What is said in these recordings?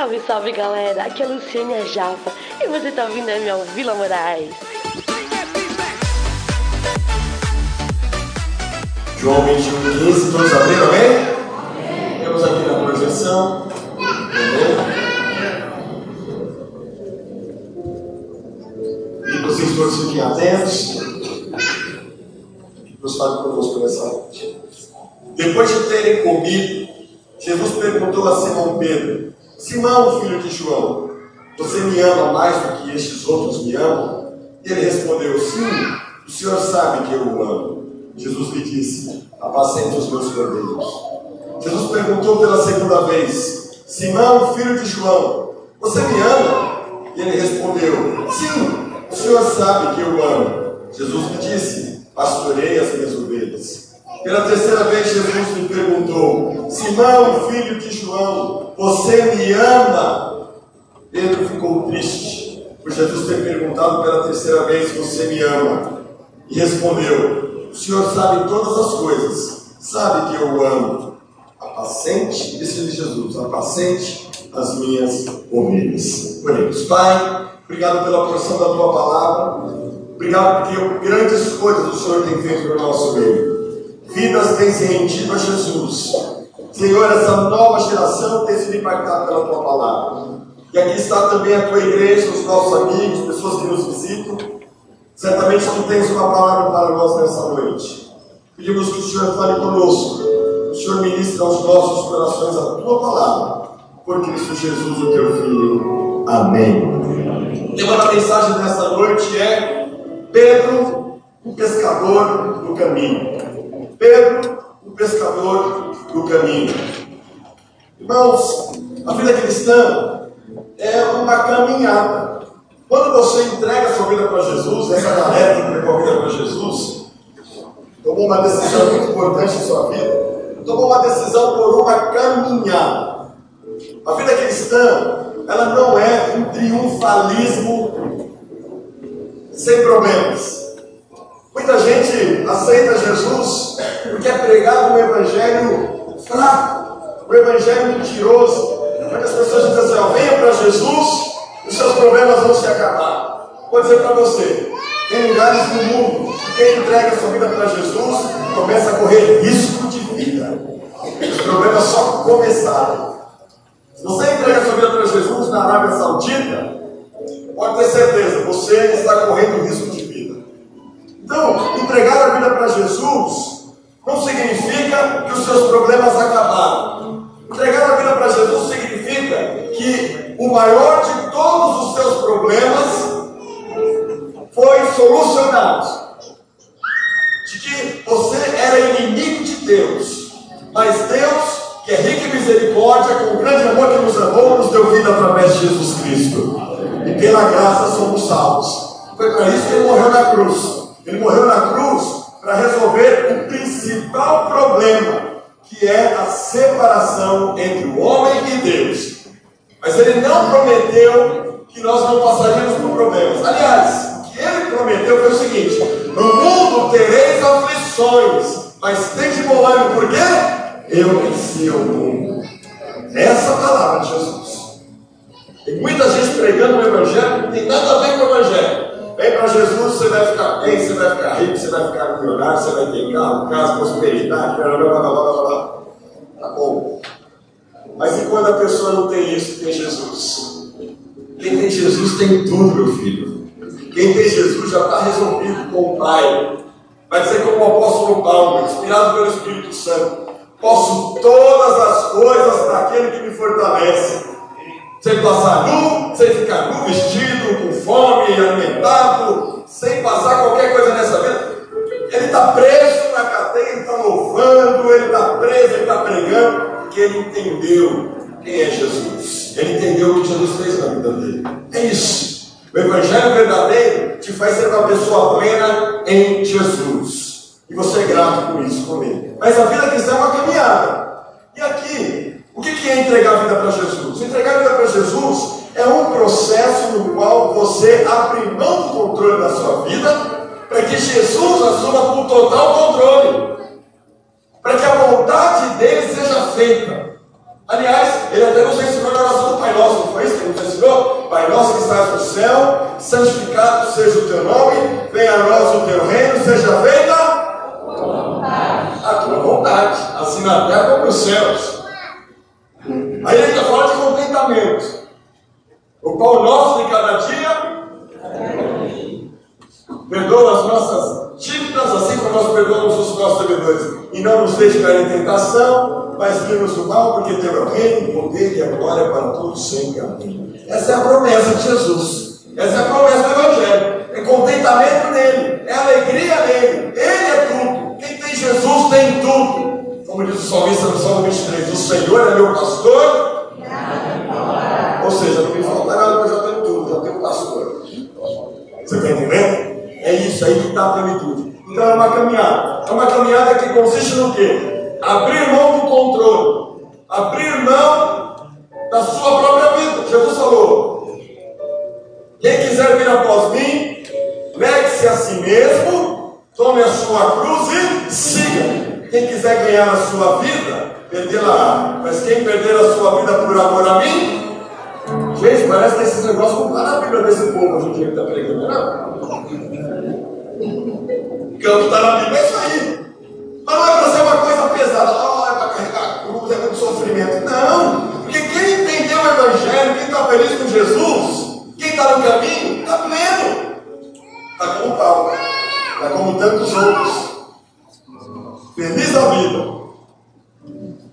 Salve, salve galera, aqui é a Luciane a Japa e você tá ouvindo a minha Vila Moraes. João 21, 15, todos abriram, amém? Temos aqui na projeção. Amém? E vocês todos fiquem atentos. Deus fale conosco nessa noite. Depois de terem comido, Jesus perguntou a Simão Pedro: Simão, filho de João, você me ama mais do que estes outros me amam? E ele respondeu: Sim, o Senhor sabe que eu o amo. Jesus lhe disse: Apacente os meus cordeiros. Jesus perguntou pela segunda vez: Simão, filho de João, você me ama? E ele respondeu: Sim, o Senhor sabe que eu amo. Jesus lhe disse: Pastorei as minhas ovelhas. Pela terceira vez, Jesus lhe perguntou: Simão, filho de João, você me ama? Pedro ficou triste por Jesus ter perguntado pela terceira vez: Você me ama? E respondeu: O Senhor sabe todas as coisas, sabe que eu amo. Apacente, disse-lhe Jesus: Apacente as minhas ovelhas. Oremos, Pai, obrigado pela porção da tua palavra. Obrigado porque grandes coisas o Senhor tem feito no nosso meio. Vidas têm se rendido a Jesus. Senhor, essa nova geração tem sido impactada pela tua palavra. E aqui está também a tua igreja, os nossos amigos, pessoas que nos visitam. Certamente tu tens uma palavra para nós nessa noite. Pedimos que o Senhor fale conosco. O Senhor ministre aos nossos corações a tua palavra. Por Cristo Jesus, o teu Filho. Amém. O tema da mensagem dessa noite é Pedro, o pescador do caminho. Pedro, o pescador do caminho. Irmãos, a vida cristã é uma caminhada. Quando você entrega a sua vida para Jesus, essa galera que entregou a vida para Jesus, tomou uma decisão muito importante em sua vida, tomou uma decisão por uma caminhada. A vida cristã, ela não é um triunfalismo sem problemas. Muita gente aceita Jesus porque é pregado um evangelho fraco, um evangelho mentiroso. Muitas pessoas dizem assim: ó, venha para Jesus e os seus problemas vão se acabar. Vou dizer para você: tem lugares no mundo que quem entrega sua vida para Jesus começa a correr risco de vida. Os problemas só começaram. Se você entrega sua vida para Jesus na Arábia Saudita, pode ter certeza, você está correndo risco de vida. Então, entregar a vida para Jesus não significa que os seus problemas acabaram. Entregar a vida para Jesus significa que o maior de todos os seus problemas foi solucionado. De que você era inimigo de Deus, mas Deus, que é rico em misericórdia, com grande amor que nos amou, nos deu vida através de Jesus Cristo. E pela graça somos salvos. Foi para isso que ele morreu na cruz. Ele morreu na cruz para resolver o principal problema, que é a separação entre o homem e Deus. Mas ele não prometeu que nós não passaríamos por problemas. Aliás, o que ele prometeu foi o seguinte: no mundo tereis aflições, mas tem de bom ânimo, por quê? Eu venci o mundo. Essa palavra de Jesus. Tem muita gente pregando o Evangelho que não tem nada a ver com o Evangelho. Vem para Jesus, você vai ficar bem, você vai ficar rico, você vai ficar milionário, você vai ter carro, casa, prosperidade, blá, blá, blá, blá, blá. Tá bom. Mas e quando a pessoa não tem isso, tem Jesus? Quem tem Jesus tem tudo, meu filho. Quem tem Jesus já está resolvido com o Pai. Vai dizer como o apóstolo Paulo, inspirado pelo Espírito Santo. Posso todas as coisas naquele que me fortalece. Sem passar nu, sem ficar nu, vestido, com fome, alimentado, sem passar qualquer coisa nessa vida. Ele está preso na cadeia, ele está louvando, ele está preso, ele está pregando, porque ele entendeu quem é Jesus. Ele entendeu o que Jesus fez na vida dele. É isso. O Evangelho verdadeiro te faz ser uma pessoa plena em Jesus. E você é grato por isso comigo. Mas a vida cristã é uma caminhada. E aqui, o que é entregar a vida para Jesus? Entregar a vida para Jesus é um processo no qual você abre mão do controle da sua vida para que Jesus assuma com total controle, para que a vontade dele seja feita. Aliás, ele até nos ensinou na oração do Pai Nosso, nosso que estás no céu, santificado seja o teu nome, venha a nós o teu reino, seja feita a tua vontade, assim na terra como nos céus. Aí ele está falando de contentamento. O pão nosso de cada dia perdoa as nossas dívidas, assim como nós perdoamos os nossos devedores. E não nos deixe cair em tentação, mas livra-nos do mal, porque teu é o reino, o poder e a glória para todos sempre. Amém. Essa é a promessa de Jesus. Essa é a promessa do Evangelho. É contentamento nele, é alegria nele. Ele é tudo. Quem tem Jesus tem tudo. Como diz o salmista no Salmo 23, o Senhor é meu pastor. Ou seja, não me falta nada, mas já tenho tudo, já tenho pastor. Você está entendendo? É isso aí que está a plenitude. Então é uma caminhada. É uma caminhada que consiste no quê? Abrir mão do controle. Abrir mão da sua própria vida. Jesus falou: quem quiser vir após mim, negue-se a si mesmo, tome a sua cruz. Quem quiser ganhar a sua vida, perdê-la. Mas quem perder a sua vida por amor a mim, gente, parece que esses negócios não estão na Bíblia desse povo hoje em dia que está pregando, não. Campo está na Bíblia, é isso aí. Mas não é para ser uma coisa pesada, oh, é para carregar a cruz, é muito sofrimento. Não, porque quem entendeu o Evangelho, quem está feliz com Jesus, quem está no caminho, está pleno. Está como Paulo, está como tantos outros. Feliz a vida.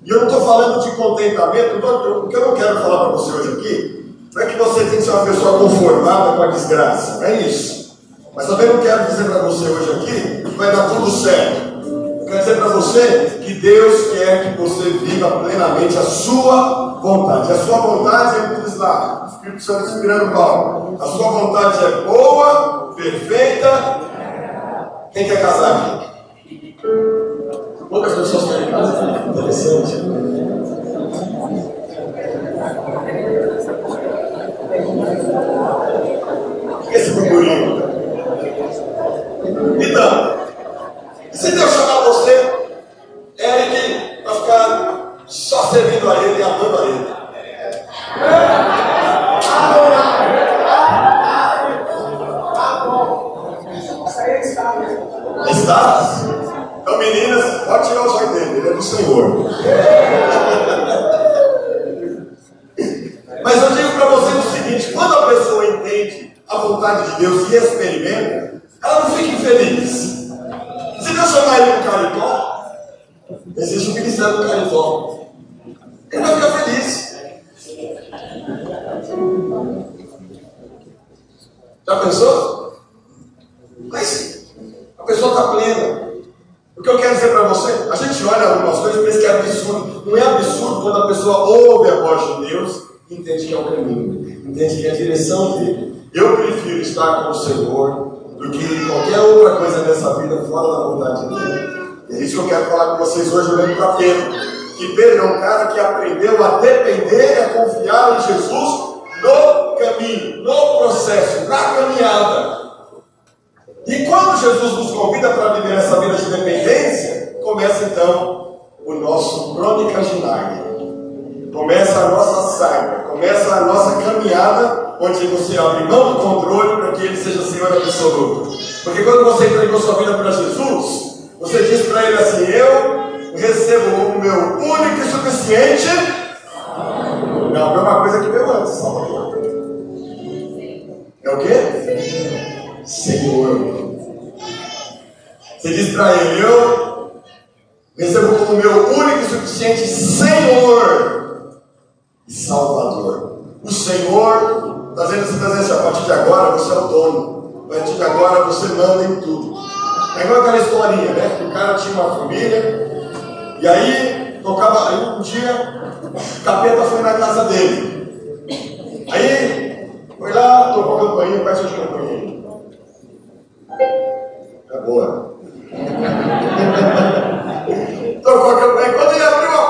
E eu não estou falando de contentamento, o que eu não quero falar para você hoje aqui, não é que você tem que ser uma pessoa conformada com a desgraça, não é isso. Mas também não quero dizer para você hoje aqui que vai dar tudo certo. Eu quero dizer para você que Deus quer que você viva plenamente a sua vontade. A sua vontade, ele diz lá, o Espírito Santo inspirando Paulo. A sua vontade é boa, perfeita. Quem quer casar aqui? Pessoas querem casar. Interessante. Tocava, aí um dia o capeta foi na casa dele. Aí foi lá, tocou a campainha, quais são as campainhas? É boa. tocou a campainha, quando ele abriu a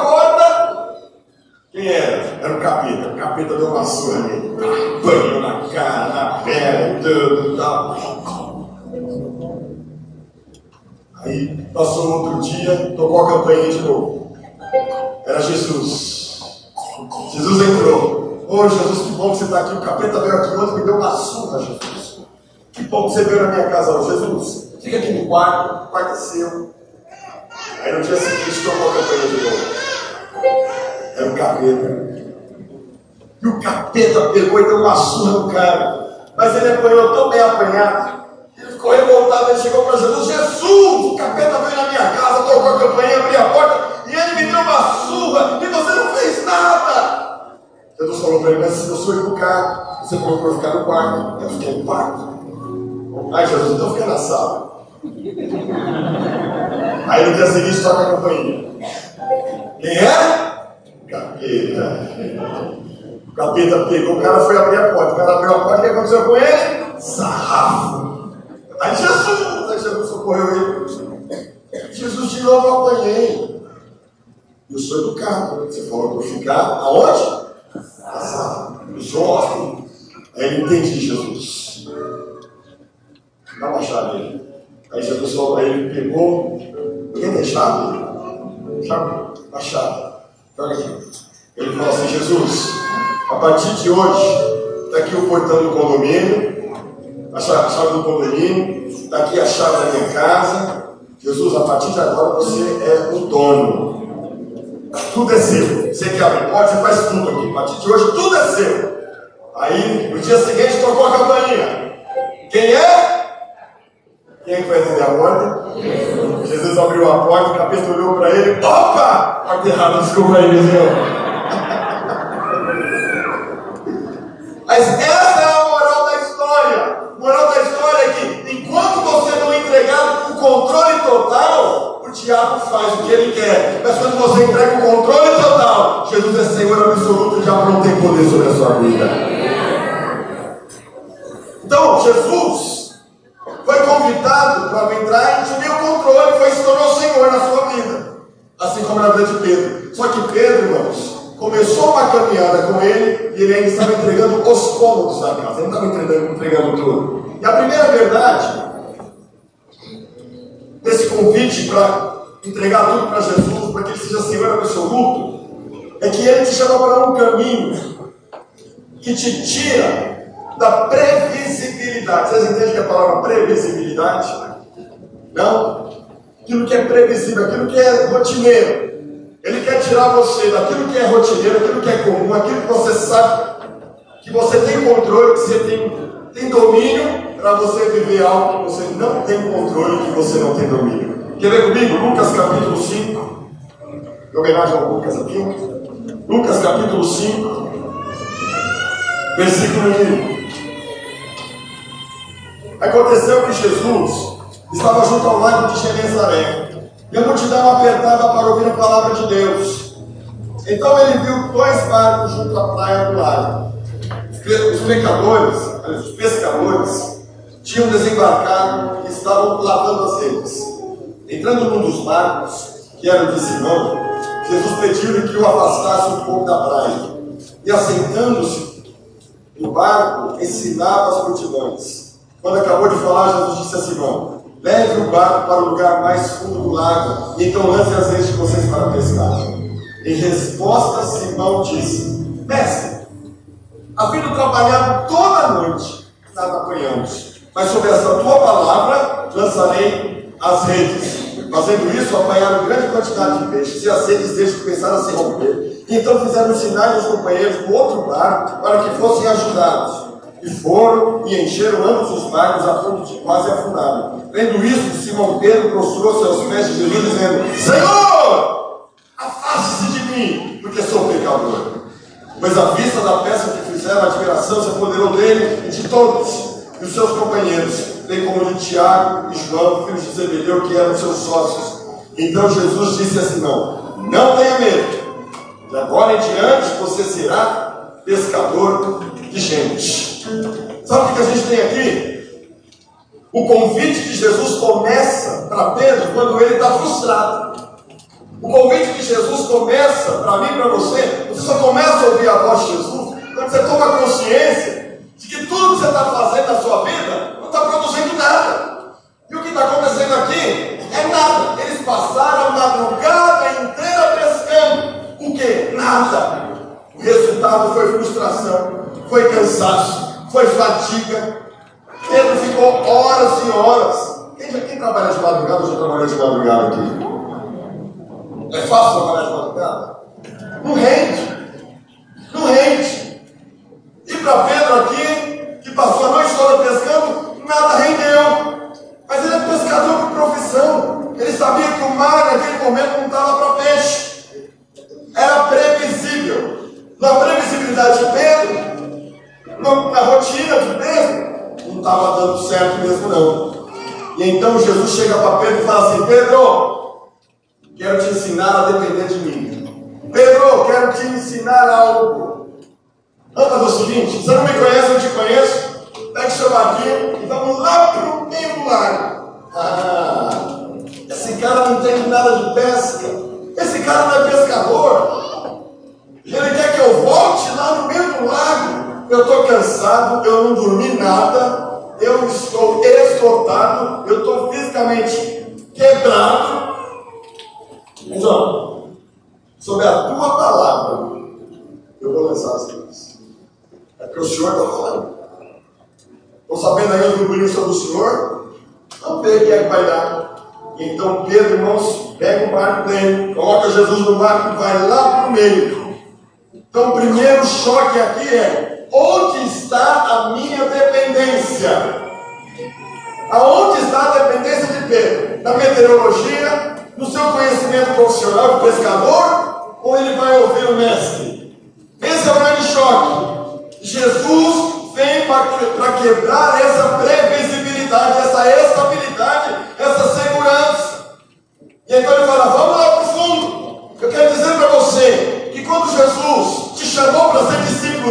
quem era? Era o capeta. O capeta deu uma surra nele. Banho na cara, na perna, tudo e tal. Aí passou outro dia, tocou a campainha de novo. Era Jesus. Jesus entrou. Ô oh, Jesus, que bom que você está aqui. O capeta veio aqui ontem me deu uma surra, Jesus. Que bom que você veio na minha casa hoje. Jesus, fica aqui no quarto, o quarto é seu. Aí no dia seguinte tocou a campanha de novo. Era o capeta. E o capeta pegou e deu uma surra no cara. Mas ele apanhou tão bem apanhado. Ficou revoltado, ele chegou para Jesus, Jesus, o capeta veio na minha casa, tocou a campainha, abriu a porta, e ele me deu uma surra, e você não fez nada. Jesus falou para ele, mas eu sou educado, você falou para eu ficar no quarto, eu fiquei no quarto. Aí Jesus, então fica na sala. Aí no dia seguinte toca a campainha. Quem é? Capeta. O capeta pegou, o cara foi abrir a porta, o cara abriu a porta, o que aconteceu com ele? Sarrafo. Aí Jesus, aí Jesus socorreu ele. Jesus novo eu apanhei. Eu sou educado. Você falou para ficar aonde? Na sala. Eu sou hóspede. Aí ele entende Jesus. Dá uma chave aí. Aí Jesus falou, aí ele pegou. Quem tem chave? Chave? A chave. Joga aqui. Ele falou assim, Jesus, a partir de hoje, está aqui o portão do condomínio a chave do condomínio, está aqui a chave da minha casa. Jesus, a partir de agora você é o dono. Tudo é seu. Você que abre porta, você faz tudo aqui. A partir de hoje tudo é seu. Aí, no dia seguinte, tocou a campainha. Quem é? Quem é que vai atender a porta? Jesus, abriu a porta, o capeta olhou para ele. Opa! Porta errada, desculpa aí, vizinho. Mas é total, o diabo faz o que ele quer. Mas quando você entrega o controle total, Jesus é Senhor absoluto e já não tem poder sobre a sua vida. Então, Jesus foi convidado para entrar e assumir o controle, foi se tornou Senhor na sua vida. Assim como na vida de Pedro. Só que Pedro, irmãos, começou uma caminhada com ele e ele ainda estava entregando os cômodos da casa, ele não estava entregando, entregando tudo. E a primeira verdade desse convite para entregar tudo para Jesus, para que ele seja Senhor absoluto, é que ele te chama para um caminho que te tira da previsibilidade. Vocês entendem que a palavra previsibilidade? Não? Aquilo que é previsível, aquilo que é rotineiro. Ele quer tirar você daquilo que é rotineiro, aquilo que é comum, aquilo que você sabe, que você tem controle, que você tem, tem domínio, para você viver algo que você não tem controle, que você não tem domínio. Quer ver comigo? Lucas capítulo 5. Em homenagem ao Lucas aqui. Lucas capítulo 5, versículo 1. Aconteceu que Jesus estava junto ao lago de Genezaré e a multidão apertada para ouvir a palavra de Deus. Então ele viu dois barcos junto à praia do lago. Os pecadores, os pescadores, tinham desembarcado e estavam lavando as redes. Entrando num dos barcos, que era de Simão, Jesus pediu-lhe que o afastasse um pouco da praia. E assentando-se no barco, ensinava as multidões. Quando acabou de falar, Jesus disse a Simão: Leve o barco para o lugar mais fundo do lago, e então lance as redes de vocês para pescar. Em resposta, Simão disse: Mestre, havendo trabalhado toda a noite, nada apanhamos, mas sobre essa tua palavra lançarei as redes. Fazendo isso, apanharam grande quantidade de peixes, e as redes deles começaram a se romper. Então fizeram sinais aos companheiros do outro barco para que fossem ajudados. E foram e encheram ambos os barcos a ponto de quase afundarem. Vendo isso, Simão Pedro prostrou seus pés de Jesus, dizendo: Senhor, afaste-se de mim, porque sou pecador. Pois à vista da peça que fizeram, a admiração se apoderou dele e de todos e os seus companheiros, bem como de Tiago e João, filhos de Zebedeu, que eram seus sócios. Então Jesus disse a Simão: Não tenha medo, de agora em diante você será pescador de gente. Sabe o que a gente tem aqui? O convite de Jesus começa para Pedro quando ele está frustrado. O convite de Jesus começa para mim para você. Você só começa a ouvir a voz de Jesus quando você toma consciência de que tudo que você está fazendo na sua vida não está produzindo nada. E o que está acontecendo aqui é nada. Eles passaram a madrugada inteira pescando. O que? Nada. O resultado foi frustração, foi cansaço, foi fadiga. Pedro ficou horas e horas. Quem, já, quem trabalha de madrugada já trabalhou de madrugada aqui? É fácil trabalhar de madrugada? Não rende.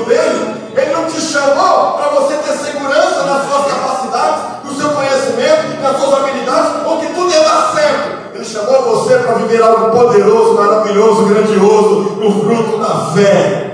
dele, ele não te chamou para você ter segurança nas suas capacidades, no seu conhecimento, nas suas habilidades, ou que tudo ia dar certo. Ele chamou você para viver algo poderoso, maravilhoso, grandioso, no fruto da fé.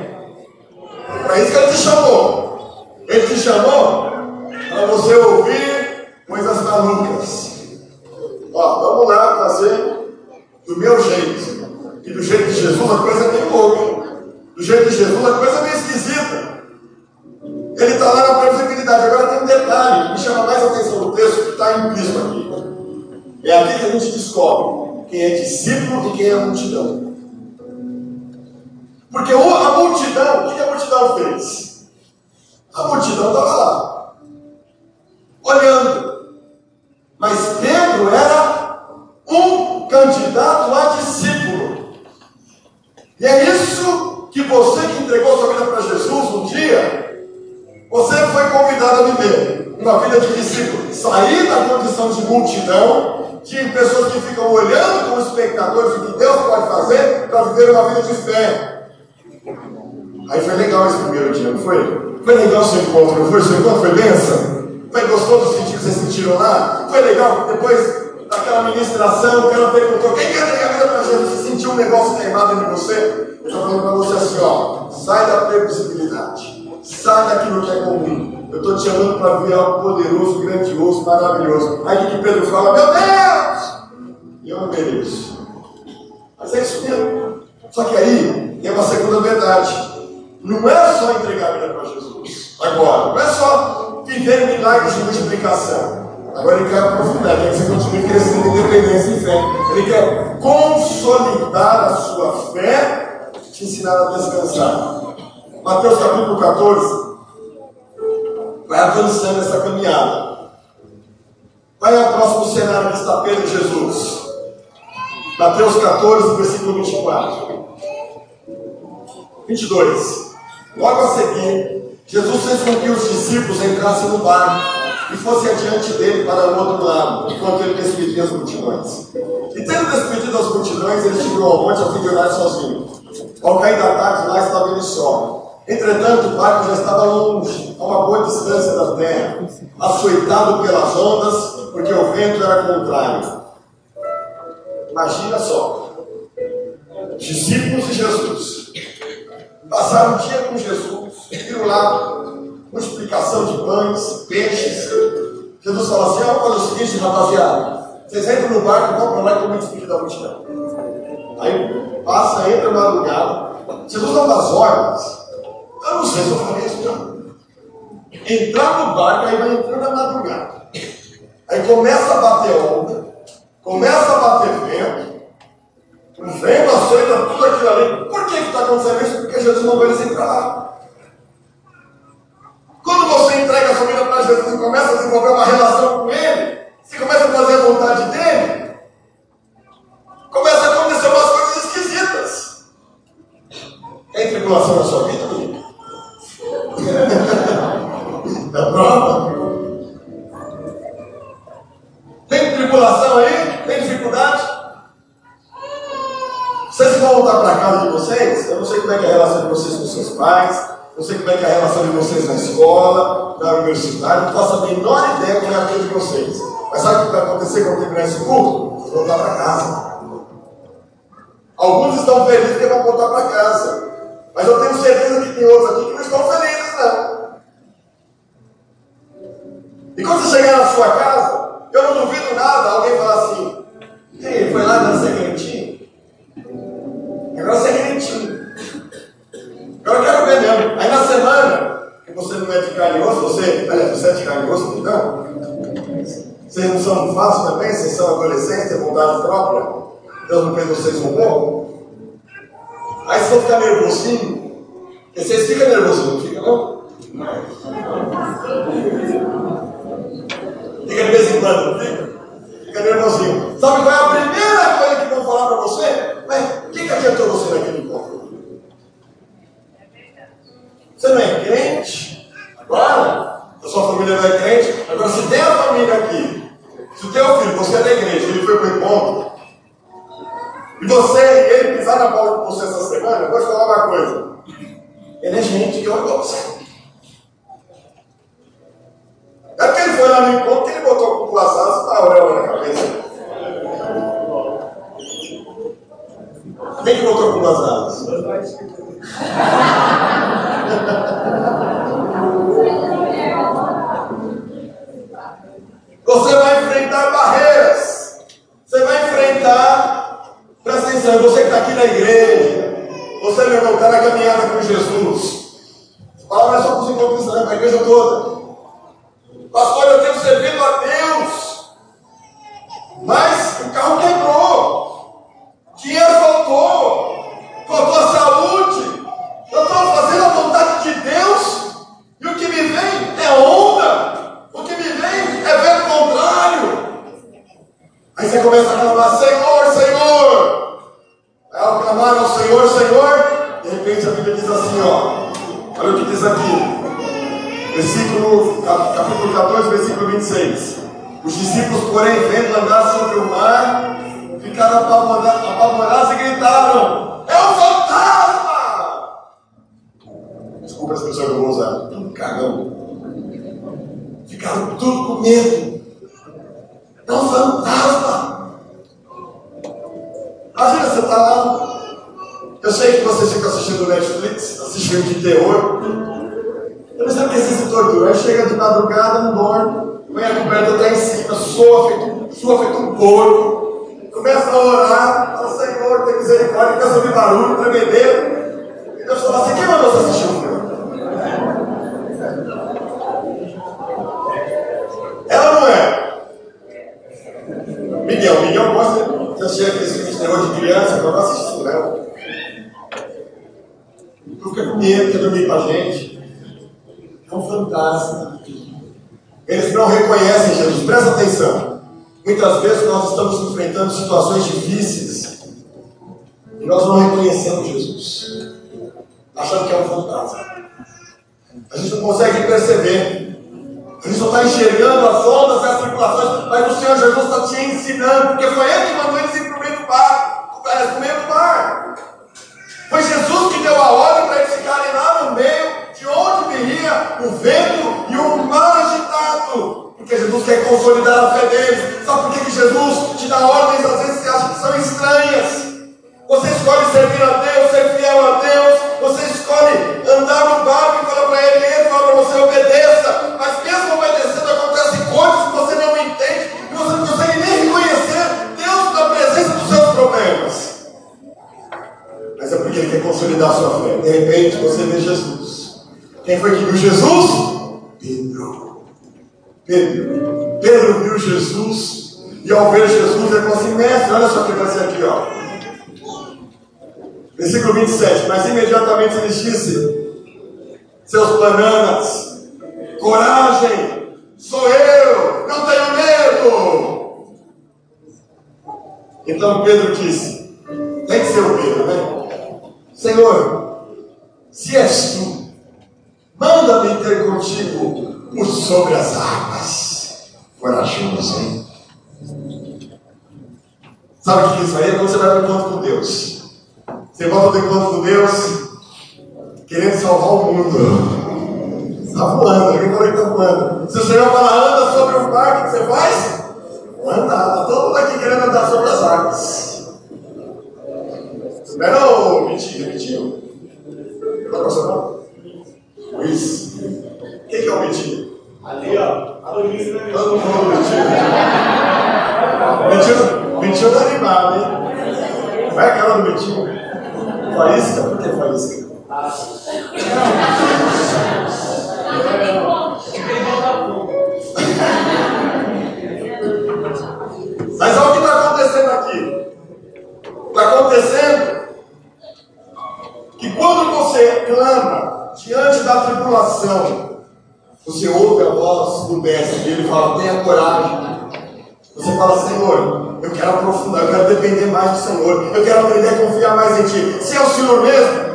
em fé. Ele quer consolidar a sua fé e te ensinar a descansar. Mateus capítulo 14 vai avançando essa caminhada. Qual é o próximo cenário que está Pedro e Jesus? Mateus 14, versículo 24. 22. Logo a seguir, Jesus fez com que os discípulos entrassem no barco e fosse adiante dele para o outro lado, enquanto ele despedia as multidões. E tendo despedido as multidões, ele subiu ao monte a fim de orar sozinho. Ao cair da tarde, lá estava ele só. Entretanto, o barco já estava longe, a uma boa distância da terra, açoitado pelas ondas, porque o vento era contrário. Imagina só, discípulos de Jesus passaram o dia com Jesus, e viram lá multiplicação de pães, peixes. Jesus fala assim: olha o seguinte, rapaziada, vocês entram no barco e vão para lá e eu despedir da multidão. Aí passa, entra madrugada. Jesus dá umas ordens. Eu não sei se eu falei isso, não. Entrar no barco, aí vai entrando na madrugada. Aí começa a bater onda, começa a bater vento, o vento aceita tudo aquilo ali. Por que está acontecendo isso? Porque Jesus mandou eles entrar lá. Você entrega a sua vida para Jesus e começa a desenvolver uma relação com Ele, você começa a fazer a vontade dele, começa a acontecer umas coisas esquisitas. Tem tribulação na sua vida, não sei como é, é a relação de vocês na escola, na universidade, não faço a menor ideia como é a vida de vocês. Mas sabe o que vai acontecer quando terminar esse culto? Voltar para casa. Alguns estão felizes que vão voltar para casa. Mas eu tenho certeza que tem outros aqui que não estão felizes, não. E quando você chegar na sua casa, eu não duvido nada alguém falar assim, Ei, foi lá na secretinho? Agora eu quero ver mesmo. Aí na semana, que você não é de carne e osso, você, aliás, você é de carne e osso, não? Vocês não são fáceis também? Vocês são adolescentes, têm vontade própria? Deus não fez vocês um pouco? Aí vocês vão ficar nervosinho. Porque vocês ficam nervosinhos, não ficam, não? Fica de vez em quando, fica? Fica nervosinho. Sabe qual é a primeira coisa que vão falar para você? Mas o que, que adiantou você naquele encontro? Você não é crente? Agora? A sua família não é crente? Agora, se tem a família aqui, se o teu filho, você é da igreja, ele foi para o encontro, e você, ele pisar na bola com você essa semana, eu vou te falar uma coisa. Ele é gente que olha você. É porque ele foi lá no encontro que ele botou com duas asas e a auréola na cabeça. Quem que botou com duas asas? Você vai enfrentar barreiras. Você vai enfrentar. Presta atenção, você que está aqui na igreja. Você, meu irmão, está na caminhada com Jesus. Fala, mas só para os encontros, para a igreja toda. Pastor, eu tenho servido a Deus. Mas o carro quebrou. O vento e o mar agitado. Porque Jesus quer consolidar a fé deles. Sabe por que, que Jesus te dá ordens às vezes você acha que são estranhas? Você escolhe servir a Deus, ser fiel a Deus. Você escolhe andar no barco e falar para Ele, Ele fala para você, obedeça. Mas mesmo obedecendo, acontecem coisas que você não entende e você não consegue nem reconhecer Deus na presença dos seus problemas. Mas é porque Ele quer consolidar a sua fé. De repente você vê Jesus. Viu Jesus? Pedro. Pedro. Pedro viu Jesus. E ao ver Jesus, ele falou assim: Mestre, olha só o que vai ser aqui, ó. Versículo 27. Mas imediatamente eles disse: Seus bananas, coragem, sou eu, não tenho medo. Então Pedro disse: Tem que ser o Pedro, né? Senhor, se és tu, manda-me ter contigo por sobre as águas. Corajoso, hein? Sabe o que é isso aí? É quando você vai para o encontro com Deus. Você volta do encontro com Deus querendo salvar o mundo. Está voando, quem falou que está voando? Se o Senhor fala, anda sobre o mar, o que você faz? Anda, está todo mundo aqui querendo andar sobre as águas. Não era o mentira, mentira. Não é não? Luiz. Quem que é o mentira? Ali, ó. A Luiz, né? Todo mundo mentira. Mentira, mentira tá animado, hein? Vai aquela do mentira. Faísca? Por que faísca? Mas tribulação, você ouve a voz do mestre e ele fala: tenha coragem. Você fala, Senhor, eu quero aprofundar, eu quero depender mais do Senhor, eu quero aprender a confiar mais em Ti. Se é o Senhor mesmo,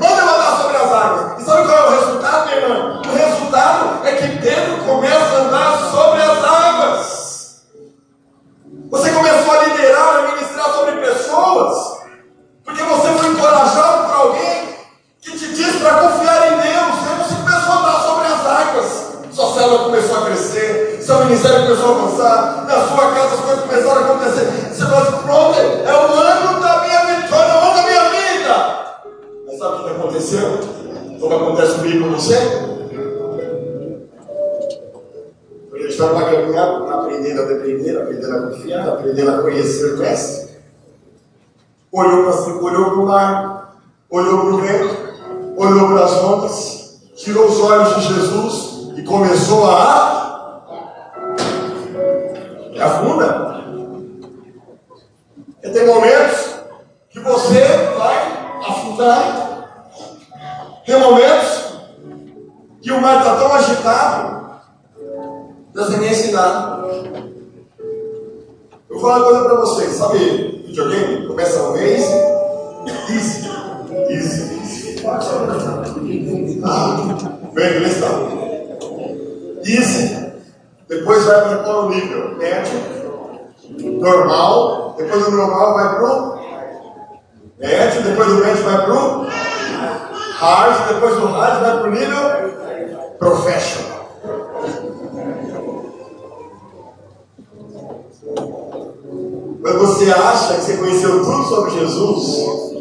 você acha que você conheceu tudo sobre Jesus,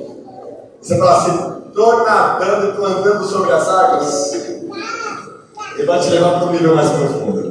você fala assim, estou nadando, estou andando sobre as águas. Ele vai te levar para um nível mais profundo.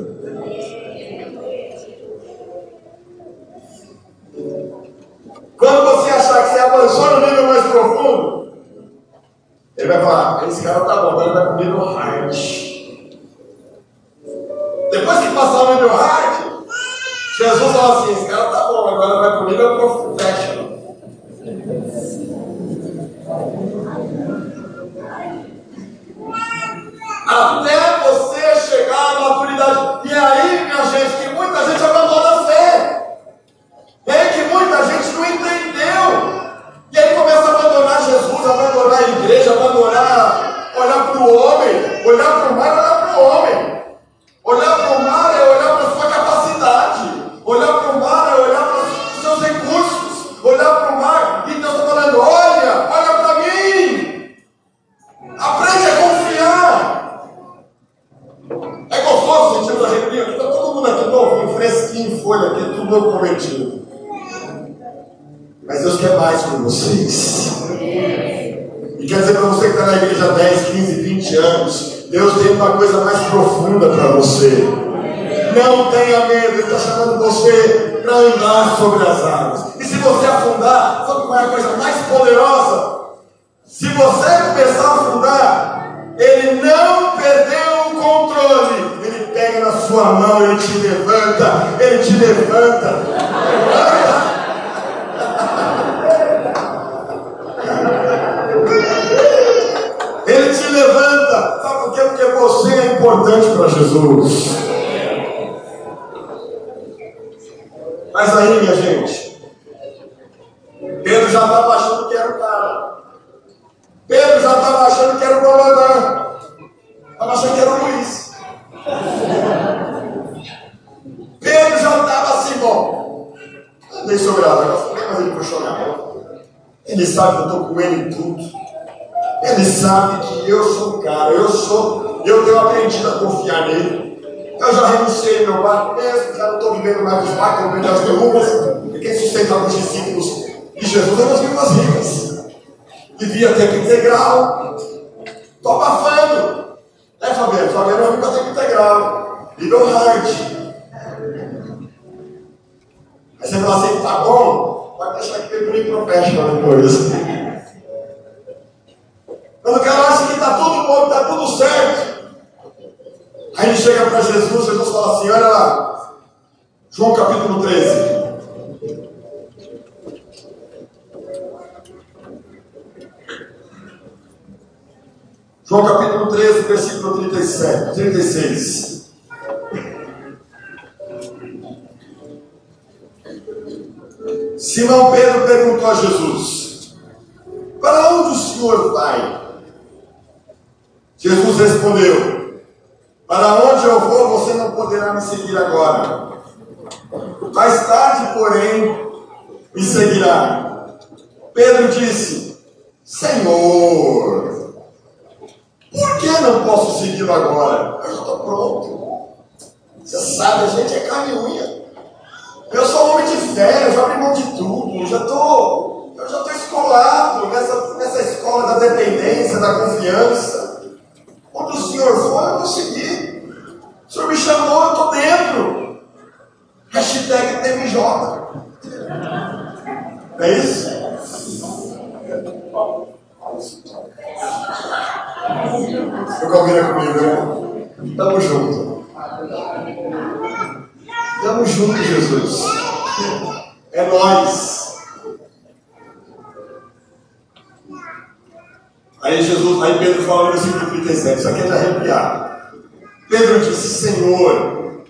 Porque você é importante para Jesus. Mas aí, minha gente, Pedro já estava achando que era o cara. Pedro já estava achando que era o comandante. Estava achando que era o Luiz. Pedro já estava assim, bom. Andei sobrado, agora mas ele puxou minha mão. Ele sabe que eu estou com ele em tudo. Ele sabe que eu sou o cara, eu sou, eu tenho aprendido a confiar nele. Eu já renunciei meu barco mesmo, já não estou vivendo mais os barcos, eu vendi as derrubas, e quem sustentava os discípulos de Jesus eram as viúvas ricas. Vivia tempo integral, estou abafando. É, Fabiano, Fabiano é vive a tempo integral, nível hard. Aí você fala assim, tá bom, vai deixar aqui para o professional depois. Quando o cara acha que está tudo bom, está tudo certo. Aí ele chega para Jesus, Jesus fala assim: olha lá, João capítulo 13. João capítulo 13, versículo 37, 36. Simão Pedro perguntou a Jesus: Para onde o Senhor vai? Jesus respondeu: Para onde eu vou, você não poderá me seguir agora. Mais tarde, porém, me seguirá. Pedro disse: Senhor, por que não posso segui-lo agora? Eu já estou pronto. Você sabe, a gente é carne e unha. Eu sou homem de fé, eu já abri mão de tudo, eu já estou, eu já estou escolado nessa, nessa escola da dependência, da confiança. Onde o Senhor for, eu vou seguir. O Senhor me chamou, eu estou dentro. Hashtag TMJ. É isso? Foi combina comigo, né? Tamo junto. Tamo junto, Jesus. É nós. Aí Jesus, aí Pedro fala no versículo 37, isso aqui é de arrepiar. Pedro disse, Senhor,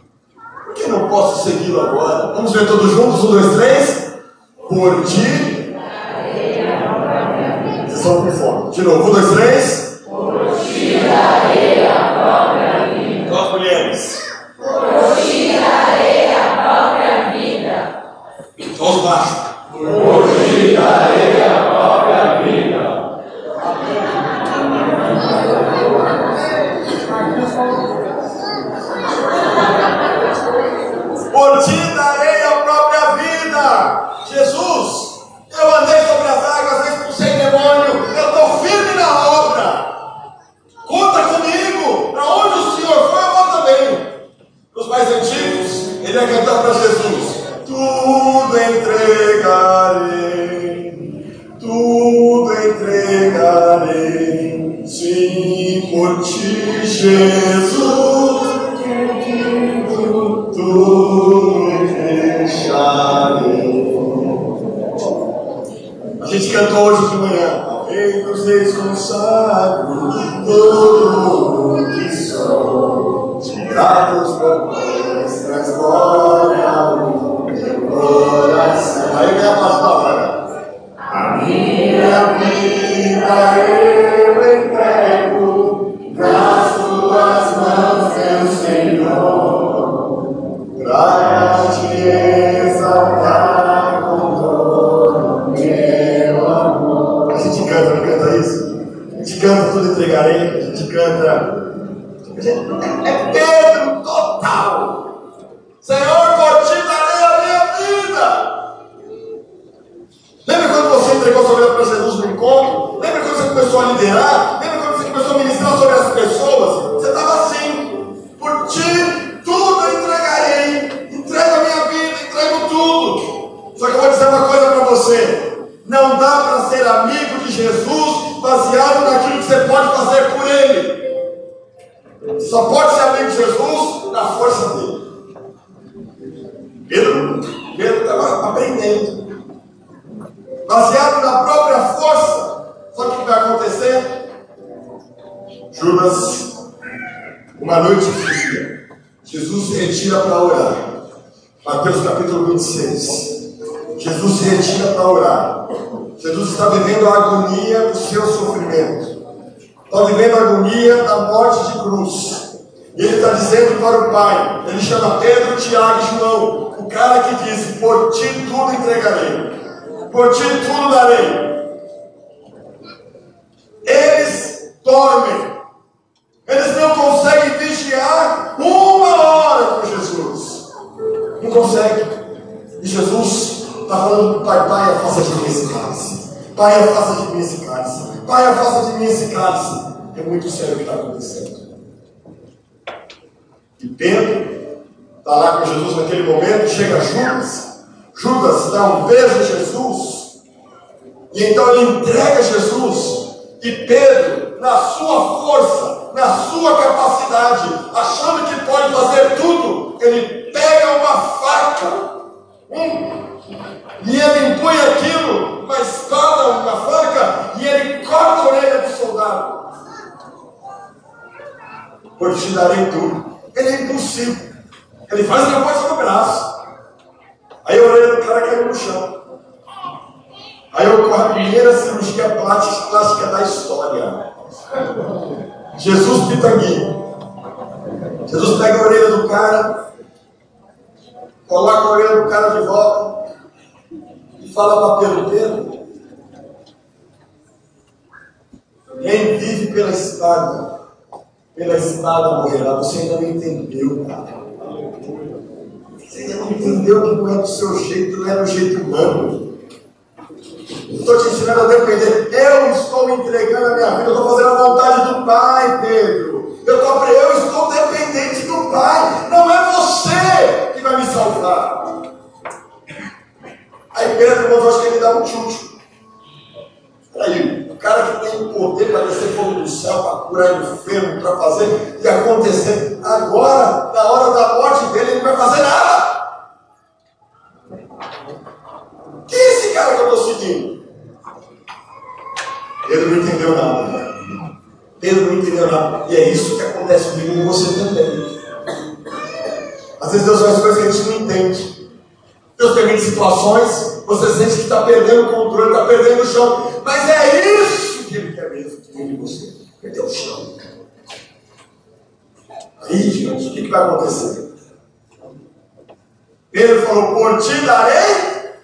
por que não posso segui-lo agora? Vamos ver todos juntos, um, dois, três. Por ti. Vocês estão com fome. De novo, um, dois, três. Darei a própria vida. Por darei a própria vida. Jesus, eu andei sobre as águas, expulsei demônio, eu estou firme na obra. Conta comigo. Para onde o Senhor foi, eu vou também. Os mais antigos, ele ia cantar para Jesus: Tudo entregarei, entregarei. Sim, por ti, Jesus tudo deixarei. A gente cantou hoje de manhã. Reis consagro tudo o que sou. De gratos traz glória ao meu coração. Aí vem a palavra. Vida E Jesus está falando para o Pai, Pai, afasta de mim esse cálice, Pai, afasta de mim esse cálice, Pai, afasta de mim esse cálice. É muito sério o que está acontecendo. E Pedro está lá com Jesus naquele momento, chega Judas, Judas dá um beijo a Jesus, e então ele entrega Jesus, e Pedro, na sua força, na sua capacidade, achando que pode fazer tudo, ele pega uma faca, e ele impõe aquilo, uma espada, uma faca, e ele corta a orelha do soldado. Por te darei tudo. Ele é impossível. Ele faz uma coisa no braço. Aí a orelha do cara caiu no chão. Aí ocorre a primeira cirurgia plástica da história. Jesus Pitangui. Jesus pega a orelha do cara, coloca a orelha do cara de volta e fala para Pedro, quem vive pela espada, pela espada morrerá. Você ainda não entendeu, cara. Você ainda não entendeu que não é do seu jeito, não é do jeito humano. Estou te ensinando a depender. Eu estou entregando a minha vida, estou fazendo a vontade do Pai, Pedro. Eu, tô, eu estou dependente do Pai. Não é você vai me salvar. Aí Pedro, irmãos, acho que ele dá um chute. Peraí, o cara que tem poder para descer fogo do céu, para curar enfermo, para fazer e acontecer, agora, na hora da morte dele, ele não vai fazer nada. Quem é esse cara que eu estou seguindo? Pedro não entendeu nada. Pedro não entendeu nada. E é isso que acontece comigo e você também. Vezes Deus faz coisas que a gente não entende. Deus permite situações, você sente que está perdendo o controle, está perdendo o chão. Mas é isso que Ele quer mesmo de você. Perder o chão. Aí, gente, o que, que vai acontecer? Pedro falou: Por ti darei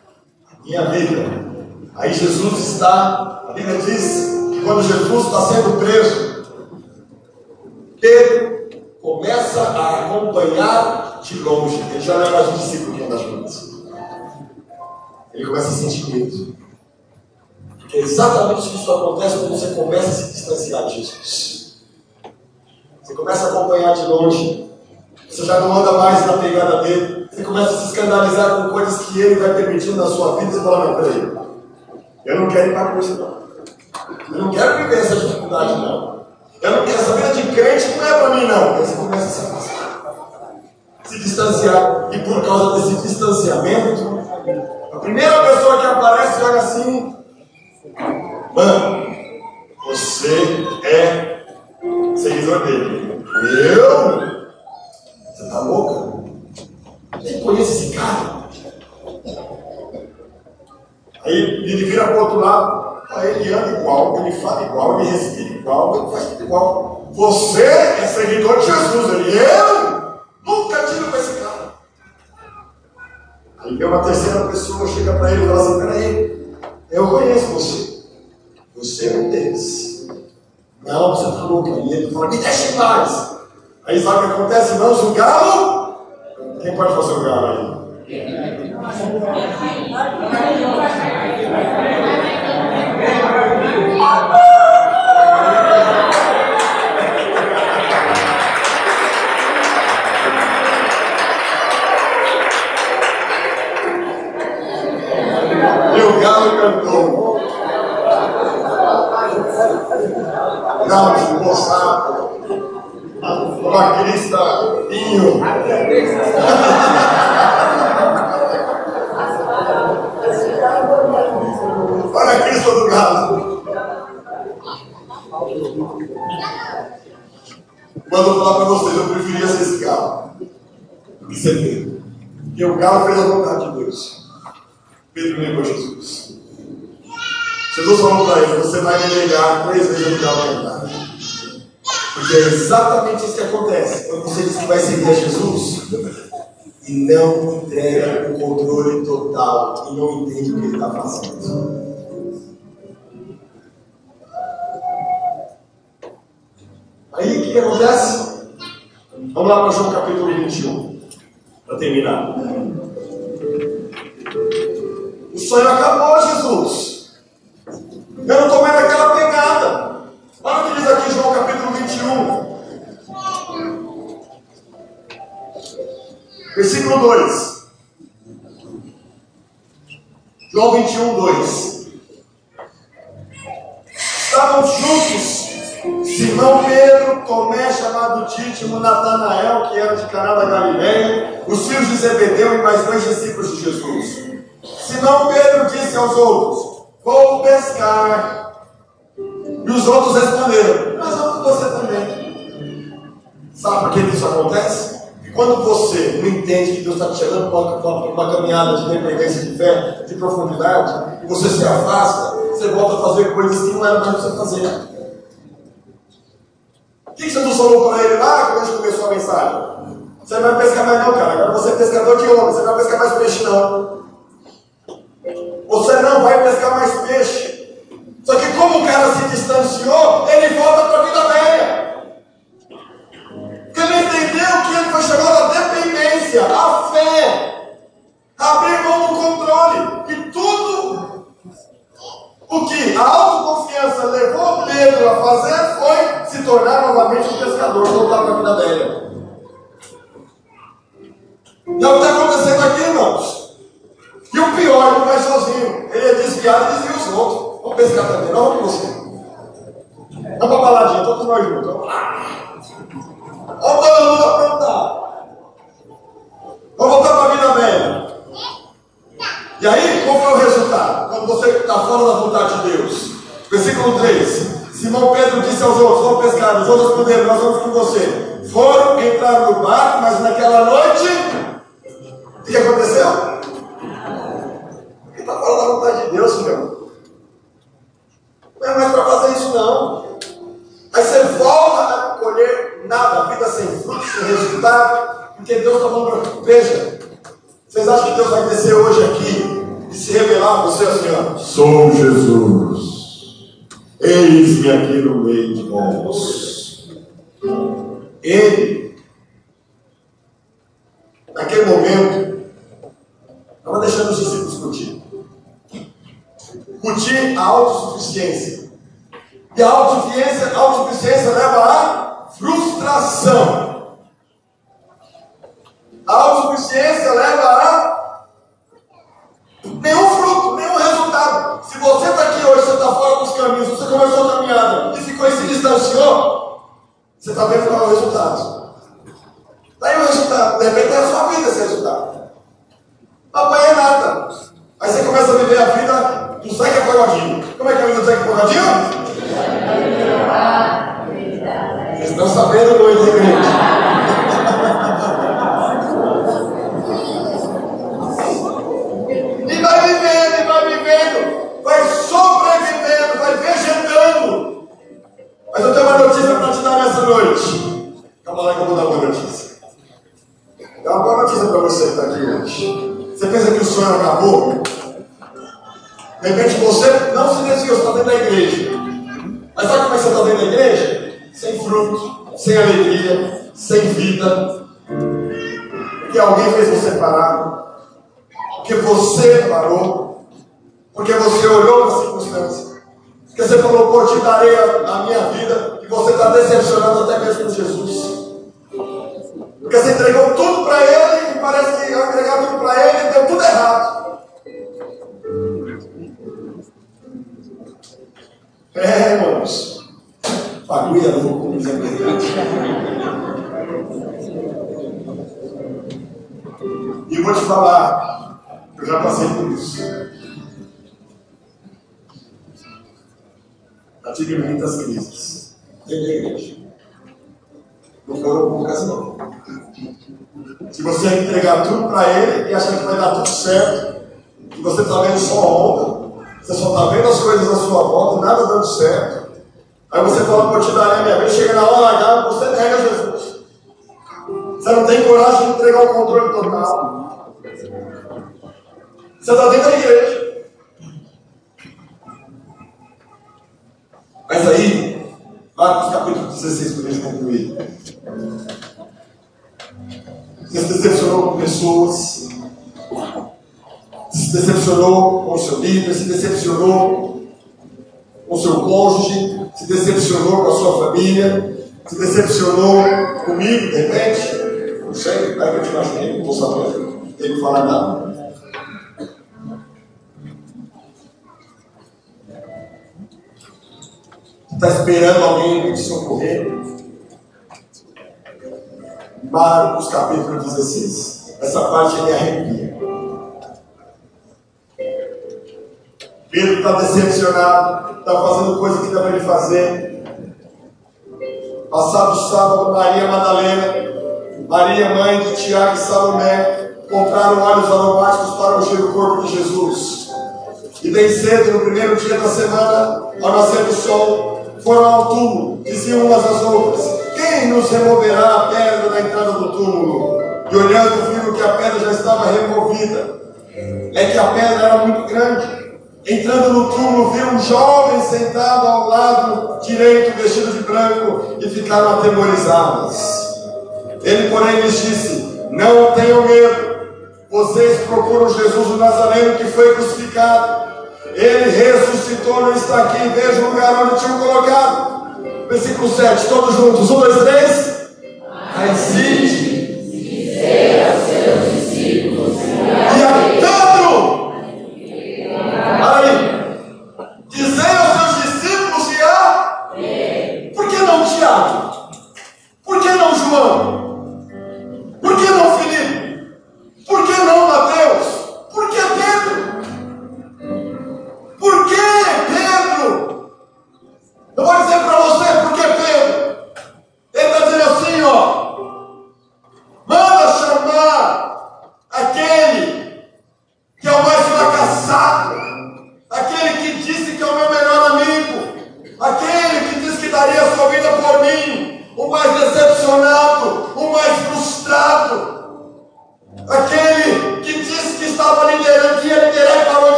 a minha vida. Aí Jesus está, a Bíblia diz que quando Jesus está sendo preso, Pedro começa a acompanhar de longe. Ele já não é mais um discípulo que anda juntos. Ele começa a sentir medo. Porque é exatamente isso acontece quando você começa a se distanciar de Jesus. Você começa a acompanhar de longe. Você já não anda mais na pegada dele. Você começa a se escandalizar com coisas que ele vai permitindo na sua vida. Você fala, não, peraí. Eu não quero ir para a cruz, não. Eu não quero viver essa dificuldade, não. Eu não quero, essa vida de crente não é para mim, não. Aí você começa a se afastar. Se distanciar. E por causa desse distanciamento, a primeira pessoa que aparece olha assim, mano, você é seguidor dele. Eu? Você tá louca? Nem conheço esse cara. Aí ele vira para o outro lado, aí ele anda igual, ele fala igual, ele respira igual, ele faz tudo igual. Você é seguidor de Jesus, ele, eu nunca tive com esse cara. Aí vem uma terceira pessoa, chega para ele e fala assim: peraí, eu conheço você. Você é um deles. Não, você está louco. E ele fala: me deixe em paz. Aí sabe o que acontece, irmãos? O galo. Quem pode fazer o galo aí? Jesus falou para ele: Você vai me negar três vezes a vontade. Porque é exatamente isso que acontece. Quando você diz que vai seguir a Jesus e não entrega o controle total e não entende o que ele está fazendo. Aí o que, que acontece? Vamos lá para João capítulo 21, para terminar. O sonho acabou, Jesus. Eu não estou mais naquela pegada. Olha o que diz aqui João capítulo 21. Versículo 2. João 21, 2. Estavam juntos Simão Pedro, Tomé, chamado Títimo, Natanael, que era de Caná da Galileia, os filhos de Zebedeu e mais dois discípulos de Jesus. Simão Pedro disse aos outros: Vou pescar. E os outros responderam: Nós vamos você também. Sabe por que isso acontece? Quando você não entende que Deus está te chamando para uma, uma caminhada de dependência de fé, de profundidade, e você se afasta, você volta a fazer coisas que não era mais você fazer. O que Jesus falou para ele lá quando a gente começou a mensagem? Você não vai pescar mais não, cara. Agora você é pescador de homem, você não vai pescar mais peixe não. Você não vai pescar mais peixe. Só que como o cara se distanciou, ele volta para a vida velha. Porque ele entendeu que ele foi chamado à dependência, à fé, a abrir mão do controle. E tudo o que a autoconfiança levou Pedro a fazer foi se tornar novamente um pescador, voltar para a vida velha. E é o que está acontecendo aqui, irmãos. E o pior, ele não vai sozinho. Ele é desviado e desvia os outros. Vamos pescar também, não vamos com você. Vamos para a baladinha, todos nós juntos. Vamos lá. Vamos todo mundo aprontar. Vamos voltar para a vida velha. E aí, qual foi o resultado? Quando você está fora da vontade de Deus. Versículo 3. Simão Pedro disse aos outros: Vamos pescar. Os outros responderam: Nós vamos com você. Foram, entraram no barco, mas naquela noite, o que aconteceu? Fora da vontade de Deus, meu. Não é mais para fazer isso, não. Aí você volta a colher nada, vida sem fruto, sem resultado, porque Deus está falando para Veja, vocês acham que Deus vai descer hoje aqui e se revelar a você assim, ó? Sou Jesus. Eis-me aqui no meio de nós. Ele, naquele momento, estava deixando os discípulos curtir curtir a autossuficiência. E a autossuficiência, a autossuficiência leva à frustração. A autossuficiência leva a nenhum fruto, nenhum resultado. Se você está aqui hoje, você está fora dos caminhos, você começou a caminhada e ficou e se distanciou, você está vendo qual é o resultado. Daí tá o resultado, de repente é a sua vida esse resultado. Não apanha nada. Aí você começa a viver a vida do Zeca Pagodinho. Como é que é o nome do Zeca Pagodinho? Vocês sabendo muito, hein, igreja? e vai vivendo, e vai vivendo, vai sobrevivendo, vai vegetando. Mas eu tenho uma notícia para te dar nessa noite. Calma lá que eu vou dar uma notícia. É uma boa notícia para você que está aqui hoje. Você pensa que o sonho acabou? De repente você não se desviou, está dentro da igreja. Mas sabe como é que você está dentro da igreja? Sem fruto, sem alegria, sem vida. Porque alguém fez você parar. Porque você parou. Porque você olhou para a circunstância. Porque você falou, pô, te darei a, a minha vida. E você está decepcionando até mesmo Jesus. Porque você entregou tudo para ele e parece que ao entregar tudo para ele deu tudo errado. É, irmãos. Bagulho é louco, como dizem E vou te falar, eu já passei por isso. Já tive muitas crises. Entendeu, da igreja. Não foram poucas, não. Se você entregar tudo para ele e achar que vai dar tudo certo, e você está vendo só onda, você só está vendo as coisas à sua volta, nada dando certo. Aí você fala, pô, te darei a minha vez, chega na hora H, você nega Jesus. Você não tem coragem de entregar o controle total. Você está dentro da igreja. Mas aí, Marcos capítulo 16, para a gente concluir. Você se decepcionou com pessoas, se decepcionou com o seu líder, se decepcionou com o seu cônjuge, se decepcionou com a sua família, se decepcionou comigo, de repente. Sei, vai que eu te imaginei, não sabendo, não tenho que falar nada. Está esperando alguém te socorrer? Marcos capítulo 16. Essa parte me arrepia. Pedro está decepcionado, está fazendo coisa que não deveria fazer. Passado sábado, Maria Madalena, Maria, mãe de Tiago e Salomé, compraram óleos aromáticos para ungir o corpo de Jesus. E bem cedo, no primeiro dia da semana, ao nascer do sol, foram ao túmulo, diziam umas às outras: quem nos removerá a pedra da entrada do túmulo? E olhando, viram que a pedra já estava removida. É que a pedra era muito grande. Entrando no túmulo, viram um jovem sentado ao lado direito, vestido de branco, e ficaram atemorizadas. Ele, porém, lhes disse: Não tenham medo. Vocês procuram Jesus o Nazareno que foi crucificado. Ele ressuscitou, não está aqui. Veja o lugar onde tinham colocado. Versículo 7, todos juntos. Um, dois, três.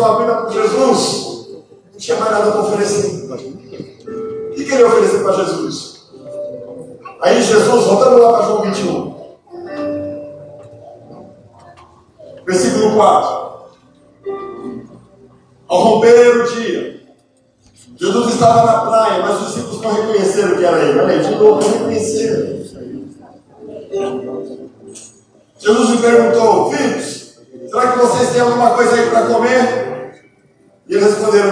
Sua vida para Jesus, não tinha mais nada para oferecer. O que, que ele ia oferecer para Jesus? Aí Jesus, voltando lá para João 21. Versículo 4. Ao romper o dia, Jesus estava na praia, mas os discípulos não reconheceram que era ele. Olha aí, de novo, não reconheceram. Jesus me perguntou, filhos, será que vocês têm alguma coisa aí para comer?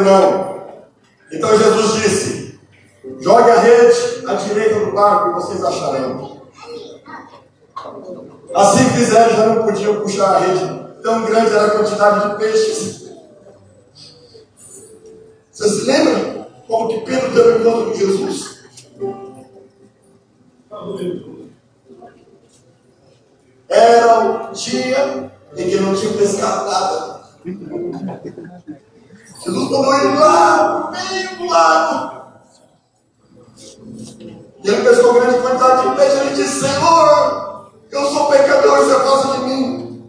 Não. Então Jesus disse, Jogue a rede à direita do barco e vocês acharão. Assim que fizeram, já não podiam puxar a rede. Tão grande era a quantidade de peixes. Você se lembra como que Pedro teve encontro com Jesus? Era o dia em que não tinha pescado nada. Jesus tomou ele lá, no meio do lago. E ele pescou grande quantidade de peixe. Ele disse: Senhor, eu sou pecador, você passa de mim.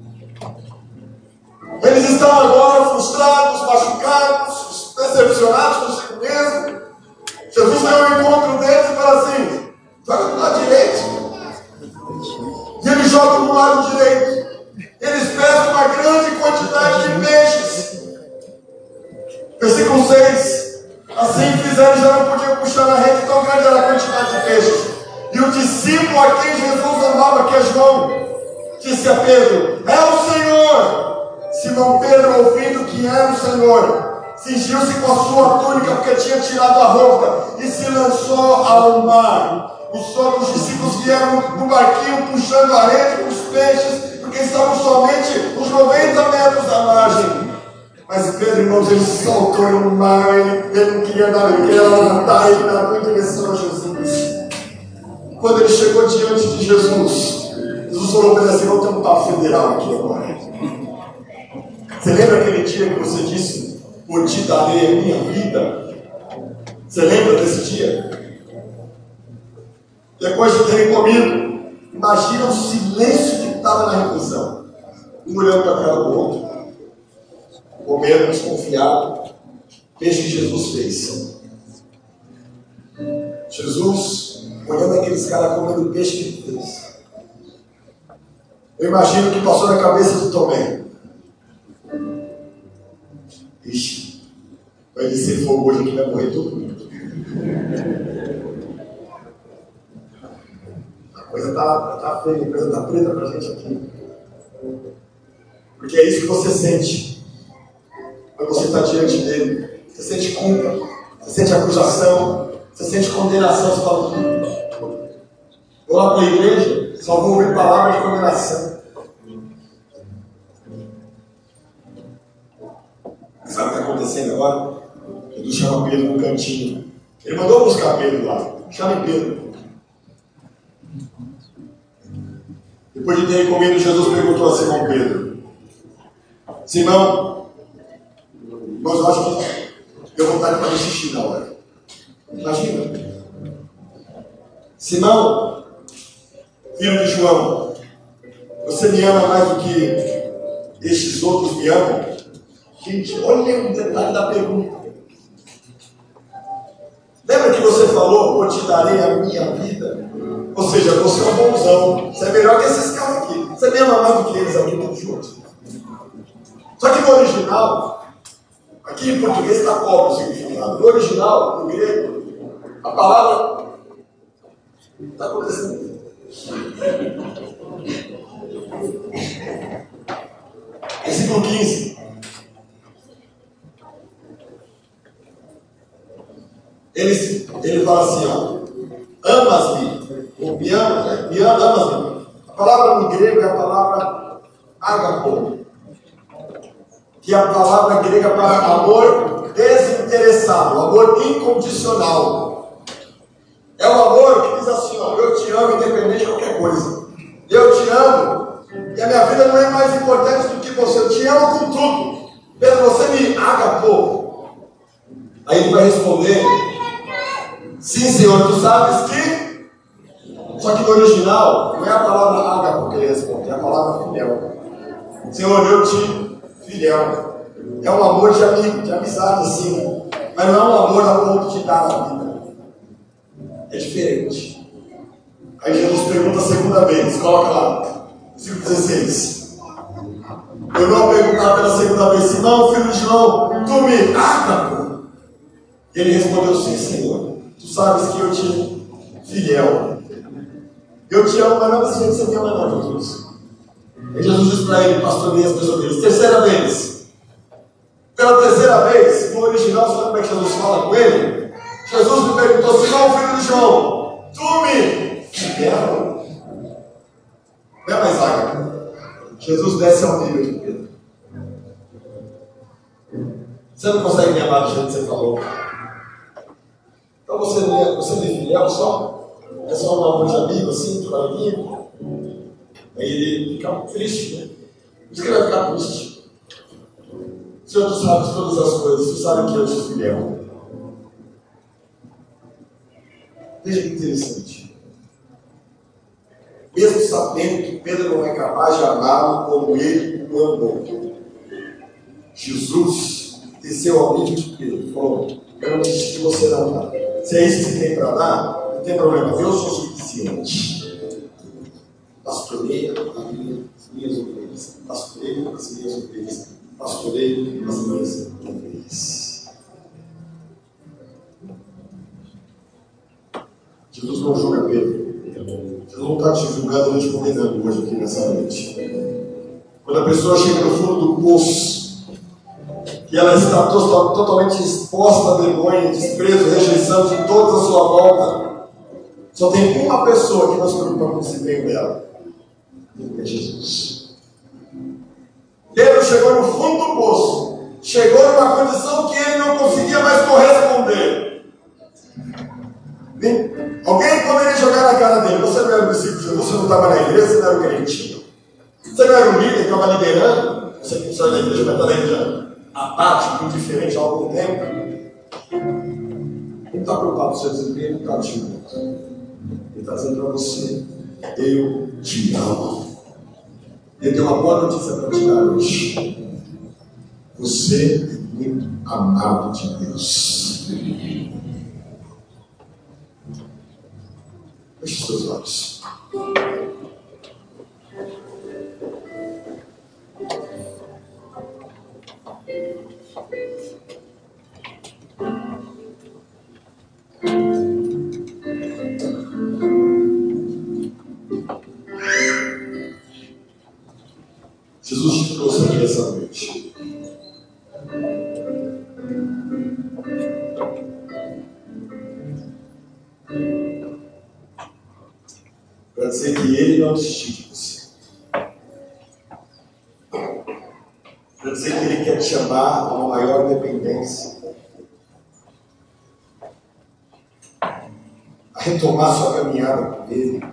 Eles estão agora frustrados, machucados, decepcionados consigo mesmo. Jesus veio ao encontro deles e fala assim: joga para o lado direito. E ele joga para o lado direito. Federal aqui agora. Você lembra aquele dia que você disse: Por ti darei a minha vida? Você lembra desse dia? Depois de terem comido, imagina o silêncio que estava na refeição. Um olhando para a cara do outro comendo desconfiado, peixe que Jesus fez. Jesus, olhando aqueles caras comendo peixe que ele fez. Eu imagino que passou na cabeça do Tomé. Ixi, vai descer fogo hoje que vai morrer todo mundo. A coisa tá, tá feia, a coisa tá preta pra gente aqui. Porque é isso que você sente quando você está diante dele. Você sente culpa, você sente acusação, você sente condenação. Você fala, vou lá para a igreja, só vou ouvir palavras de condenação. Sabe o que está acontecendo agora? Jesus chama Pedro no cantinho. Ele mandou buscar Pedro lá. Chame Pedro. Depois de ter comido, Jesus perguntou a Simão Pedro: Simão, mas eu acho que deu vontade de fazer xixi na hora. Imagina. Simão, filho de João, você me ama mais do que estes outros me amam? Gente, olha o detalhe da pergunta. Lembra que você falou, eu te darei a minha vida? Ou seja, você é um bonzão. Você é melhor que esses caras aqui. Você me ama mais do que eles aqui todos juntos. Só que no original, Aqui em português está cobre o significado. No original, no grego, a palavra está acontecendo. Versículo 15. Ele, ele fala assim, ó. Amas-me. Me amas, né? Me amas-me. A palavra no grego é a palavra agapo que é a palavra grega para amor desinteressado, amor incondicional. É o amor que diz assim, ó, eu te amo independente de qualquer coisa. Eu te amo e a minha vida não é mais importante do que você. Eu te amo com tudo. Pedro, você me agapou. Aí ele vai responder, sim senhor, tu sabes que... Só que no original, não é a palavra agapo que ele responde, é a palavra fiel. Senhor, eu te fiel. É um amor de amigo, de amizade, sim. Mas não é um amor a ponto de dar a vida. É diferente. Aí Jesus pergunta a segunda vez, coloca lá, versículo 16. Eu não perguntar pela segunda vez, Simão, filho de João, tu me ágapo. Ele respondeu, sim, Senhor. Tu sabes que eu te fiel. Eu te amo, mas não desse que você me ama, Jesus. E Jesus diz para ele, pastoreia as minhas. Terceira vez. Pela terceira vez, no original, sabe como é que Jesus fala com ele? Jesus me perguntou, Simão, filho de João, tu me quero? Não é mais água. Jesus desce ao nível de Pedro. Você não consegue me amar do jeito que você falou. Então você, você define, é só, é só um amor de amigo, assim, de amiguinho. Aí ele fica triste, né? Por isso que ele vai ficar triste. Senhor, tu sabes todas as coisas, tu sabe que eu sou fiel. Veja que interessante. Mesmo sabendo que Pedro não é capaz de amá-lo como ele o amou, Jesus desceu ao nível de Pedro e falou: Eu não disse que você não dá. Se é isso que você tem para dar, não tem problema, eu sou suficiente. Pastoreia as minhas ovelhas. Pastoreia as minhas ovelhas. Pastoreia as minhas ovelhas. Jesus não julga Pedro. Jesus não está te julgando nem te condenando hoje aqui nessa noite. Quando a pessoa chega no fundo do poço, e ela está totalmente exposta a vergonha, desprezo, rejeição de toda a sua volta, só tem uma pessoa que não se preocupa com o desempenho dela. É Jesus. Pedro chegou no fundo do poço, chegou numa condição que ele não conseguia mais corresponder. Alguém poderia jogar na cara dele: Você não era o discípulo você não estava na igreja, você não era o crente. Você não era o líder, estava liderando, você que saiu da igreja, mas está igreja apático, indiferente há algum tempo. Não está preocupado com o seu desempenho, não está te. Ele está dizendo para você: Eu te amo. Ele tem uma boa notícia para te dar hoje. Você é muito amado de Deus. Feche seus olhos. Jesus te trouxe aqui essa noite. Para dizer que Ele não desistiu de Para dizer que Ele quer te chamar a uma maior dependência. A retomar sua caminhada com Ele.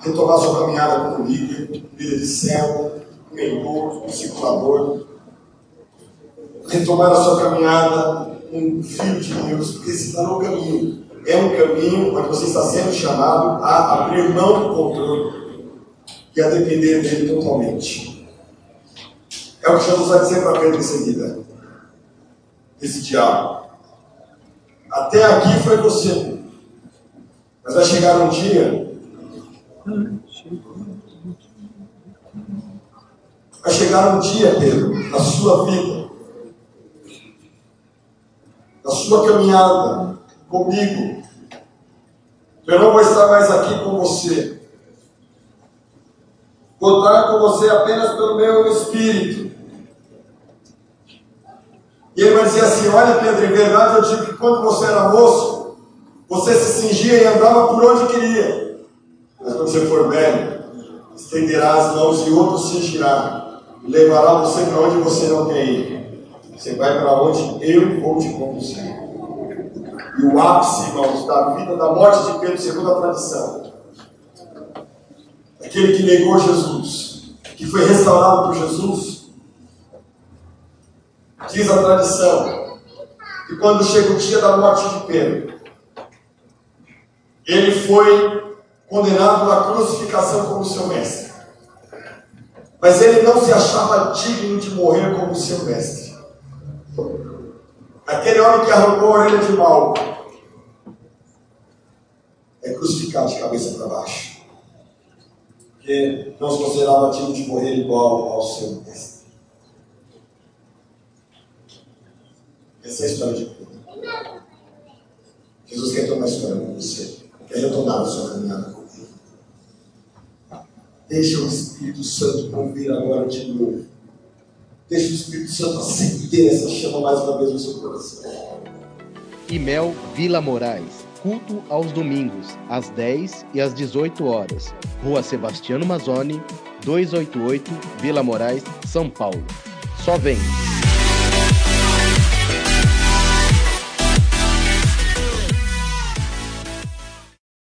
Retomar sua caminhada como líder, líder de célula, mentor, discipulador. Retomar a sua caminhada com filho de Deus, porque esse está no caminho é um caminho onde você está sendo chamado a abrir mão do controle e a depender dele totalmente. É o que Jesus vai dizer para Pedro em seguida. Esse diálogo. Até aqui foi você. Mas vai chegar um dia. Vai chegar um dia, Pedro, na sua vida, na sua caminhada, comigo. Eu não vou estar mais aqui com você. Vou estar com você apenas pelo meu espírito. E ele vai dizer assim: Olha, Pedro, em verdade eu digo que quando você era moço, você se cingia e andava por onde queria. Mas quando você for velho, estenderá as mãos e outro cingirá, e levará você para onde você não quer ir. Você vai para onde eu vou te conduzir. E o ápice, irmãos, da vida, da morte de Pedro, segundo a tradição. Aquele que negou Jesus, que foi restaurado por Jesus, diz a tradição, que quando chega o dia da morte de Pedro, ele foi condenado à crucificação como seu mestre. Mas ele não se achava digno de morrer como seu mestre. Aquele homem que arrancou a orelha de mal é crucificado de cabeça para baixo. Porque não se considerava digno de morrer igual ao seu mestre. Essa é a história de Pedro. Jesus quer tomar a história com você. Quer retornar a sua caminhada com ele. Deixa o Espírito Santo mover agora de novo. Deixa o Espírito Santo acender essa chama mais uma vez no seu coração. e Mel Vila Moraes. Culto aos domingos, às 10 e às 18 horas. Rua Sebastiano Mazzoni, 288, Vila Moraes, São Paulo. Só vem!